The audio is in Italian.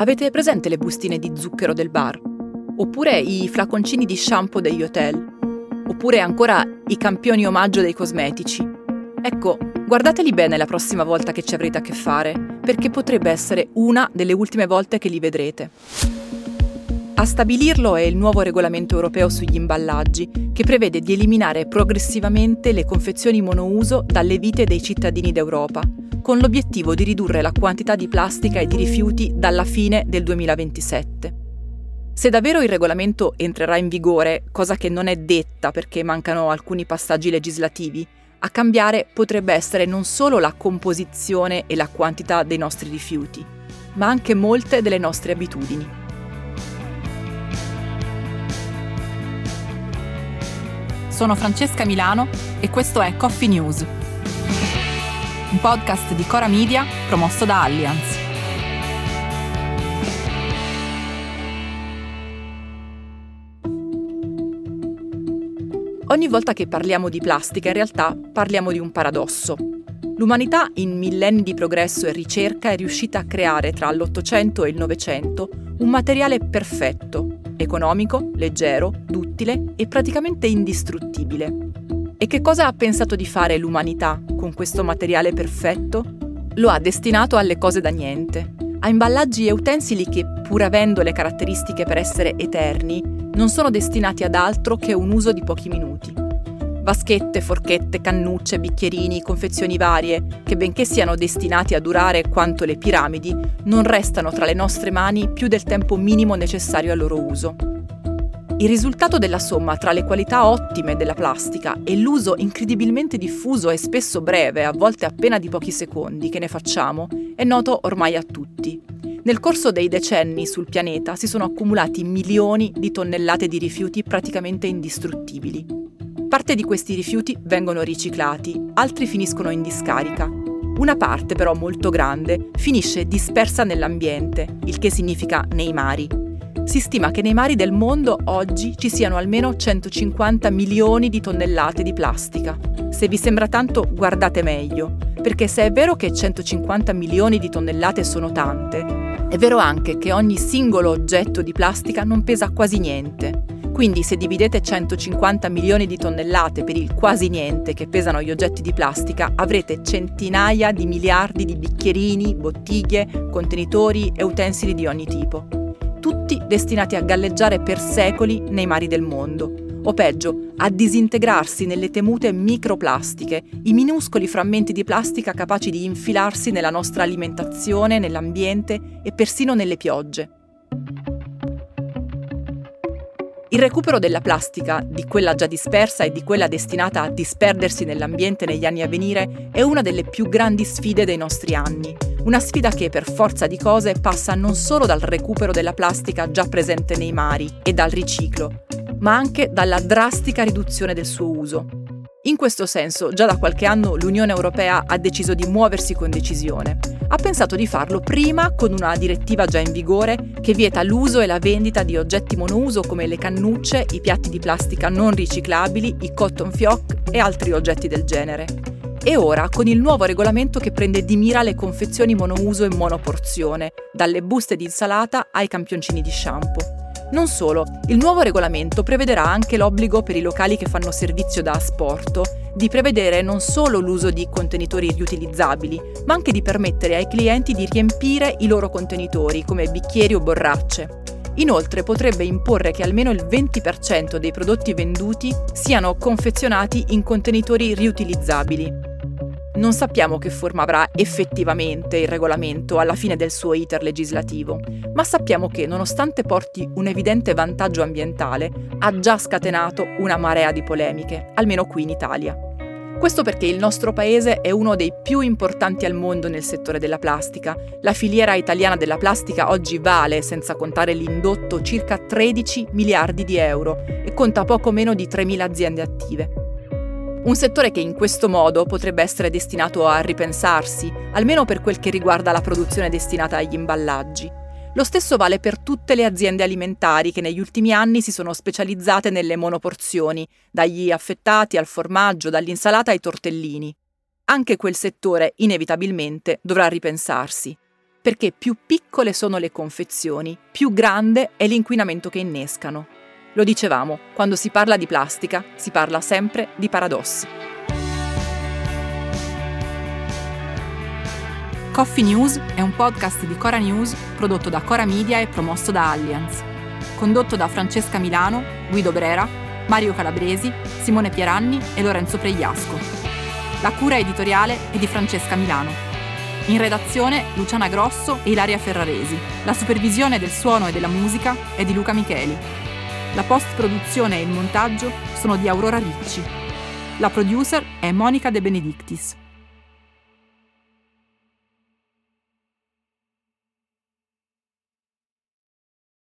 Avete presente le bustine di zucchero del bar? Oppure i flaconcini di shampoo degli hotel? Oppure ancora i campioni omaggio dei cosmetici? Ecco, guardateli bene la prossima volta che ci avrete a che fare, perché potrebbe essere una delle ultime volte che li vedrete. A stabilirlo è il nuovo regolamento europeo sugli imballaggi, che prevede di eliminare progressivamente le confezioni monouso dalle vite dei cittadini d'Europa, con l'obiettivo di ridurre la quantità di plastica e di rifiuti dalla fine del 2027. Se davvero il regolamento entrerà in vigore, cosa che non è detta perché mancano alcuni passaggi legislativi, a cambiare potrebbe essere non solo la composizione e la quantità dei nostri rifiuti, ma anche molte delle nostre abitudini. Sono Francesca Milano e questo è Coffee News, un podcast di Cora Media promosso da Allianz. Ogni volta che parliamo di plastica in realtà parliamo di un paradosso. L'umanità in millenni di progresso e ricerca è riuscita a creare tra l'Ottocento e il Novecento un materiale perfetto, economico, leggero, duttile e praticamente indistruttibile. E che cosa ha pensato di fare l'umanità con questo materiale perfetto? Lo ha destinato alle cose da niente, a imballaggi e utensili che, pur avendo le caratteristiche per essere eterni, non sono destinati ad altro che un uso di pochi minuti. Vaschette, forchette, cannucce, bicchierini, confezioni varie, che benché siano destinati a durare quanto le piramidi, non restano tra le nostre mani più del tempo minimo necessario al loro uso. Il risultato della somma tra le qualità ottime della plastica e l'uso incredibilmente diffuso e spesso breve, a volte appena di pochi secondi, che ne facciamo, è noto ormai a tutti. Nel corso dei decenni sul pianeta si sono accumulati milioni di tonnellate di rifiuti praticamente indistruttibili. Parte di questi rifiuti vengono riciclati, altri finiscono in discarica. Una parte, però molto grande, finisce dispersa nell'ambiente, il che significa nei mari. Si stima che nei mari del mondo oggi ci siano almeno 150 milioni di tonnellate di plastica. Se vi sembra tanto, guardate meglio, perché se è vero che 150 milioni di tonnellate sono tante, è vero anche che ogni singolo oggetto di plastica non pesa quasi niente. Quindi se dividete 150 milioni di tonnellate per il quasi niente che pesano gli oggetti di plastica, avrete centinaia di miliardi di bicchierini, bottiglie, contenitori e utensili di ogni tipo. Tutti destinati a galleggiare per secoli nei mari del mondo, o peggio, a disintegrarsi nelle temute microplastiche, i minuscoli frammenti di plastica capaci di infilarsi nella nostra alimentazione, nell'ambiente e persino nelle piogge. Il recupero della plastica, di quella già dispersa e di quella destinata a disperdersi nell'ambiente negli anni a venire, è una delle più grandi sfide dei nostri anni. Una sfida che per forza di cose passa non solo dal recupero della plastica già presente nei mari e dal riciclo, ma anche dalla drastica riduzione del suo uso. In questo senso, già da qualche anno l'Unione Europea ha deciso di muoversi con decisione. Ha pensato di farlo prima con una direttiva già in vigore che vieta l'uso e la vendita di oggetti monouso come le cannucce, i piatti di plastica non riciclabili, i cotton fioc e altri oggetti del genere. E ora con il nuovo regolamento che prende di mira le confezioni monouso e monoporzione, dalle buste di insalata ai campioncini di shampoo. Non solo, il nuovo regolamento prevederà anche l'obbligo per i locali che fanno servizio da asporto di prevedere non solo l'uso di contenitori riutilizzabili, ma anche di permettere ai clienti di riempire i loro contenitori come bicchieri o borracce. Inoltre potrebbe imporre che almeno il 20% dei prodotti venduti siano confezionati in contenitori riutilizzabili. Non sappiamo che forma avrà effettivamente il regolamento alla fine del suo iter legislativo, ma sappiamo che, nonostante porti un evidente vantaggio ambientale, ha già scatenato una marea di polemiche, almeno qui in Italia. Questo perché il nostro paese è uno dei più importanti al mondo nel settore della plastica. La filiera italiana della plastica oggi vale, senza contare l'indotto, circa 13 miliardi di euro e conta poco meno di 3.000 aziende attive. Un settore che in questo modo potrebbe essere destinato a ripensarsi, almeno per quel che riguarda la produzione destinata agli imballaggi. Lo stesso vale per tutte le aziende alimentari che negli ultimi anni si sono specializzate nelle monoporzioni, dagli affettati al formaggio, dall'insalata ai tortellini. Anche quel settore, inevitabilmente, dovrà ripensarsi. perché più piccole sono le confezioni, più grande è l'inquinamento che innescano. Lo dicevamo, quando si parla di plastica si parla sempre di paradossi. Coffee News è un podcast di Cora News prodotto da Cora Media e promosso da Allianz. Condotto da Francesca Milano, Guido Brera, Mario Calabresi, Simone Pieranni e Lorenzo Pregliasco. La cura editoriale è di Francesca Milano. In redazione Luciana Grosso e Ilaria Ferraresi. La supervisione del suono e della musica è di Luca Micheli. La post-produzione e il montaggio sono di Aurora Ricci. La producer è Monica De Benedictis.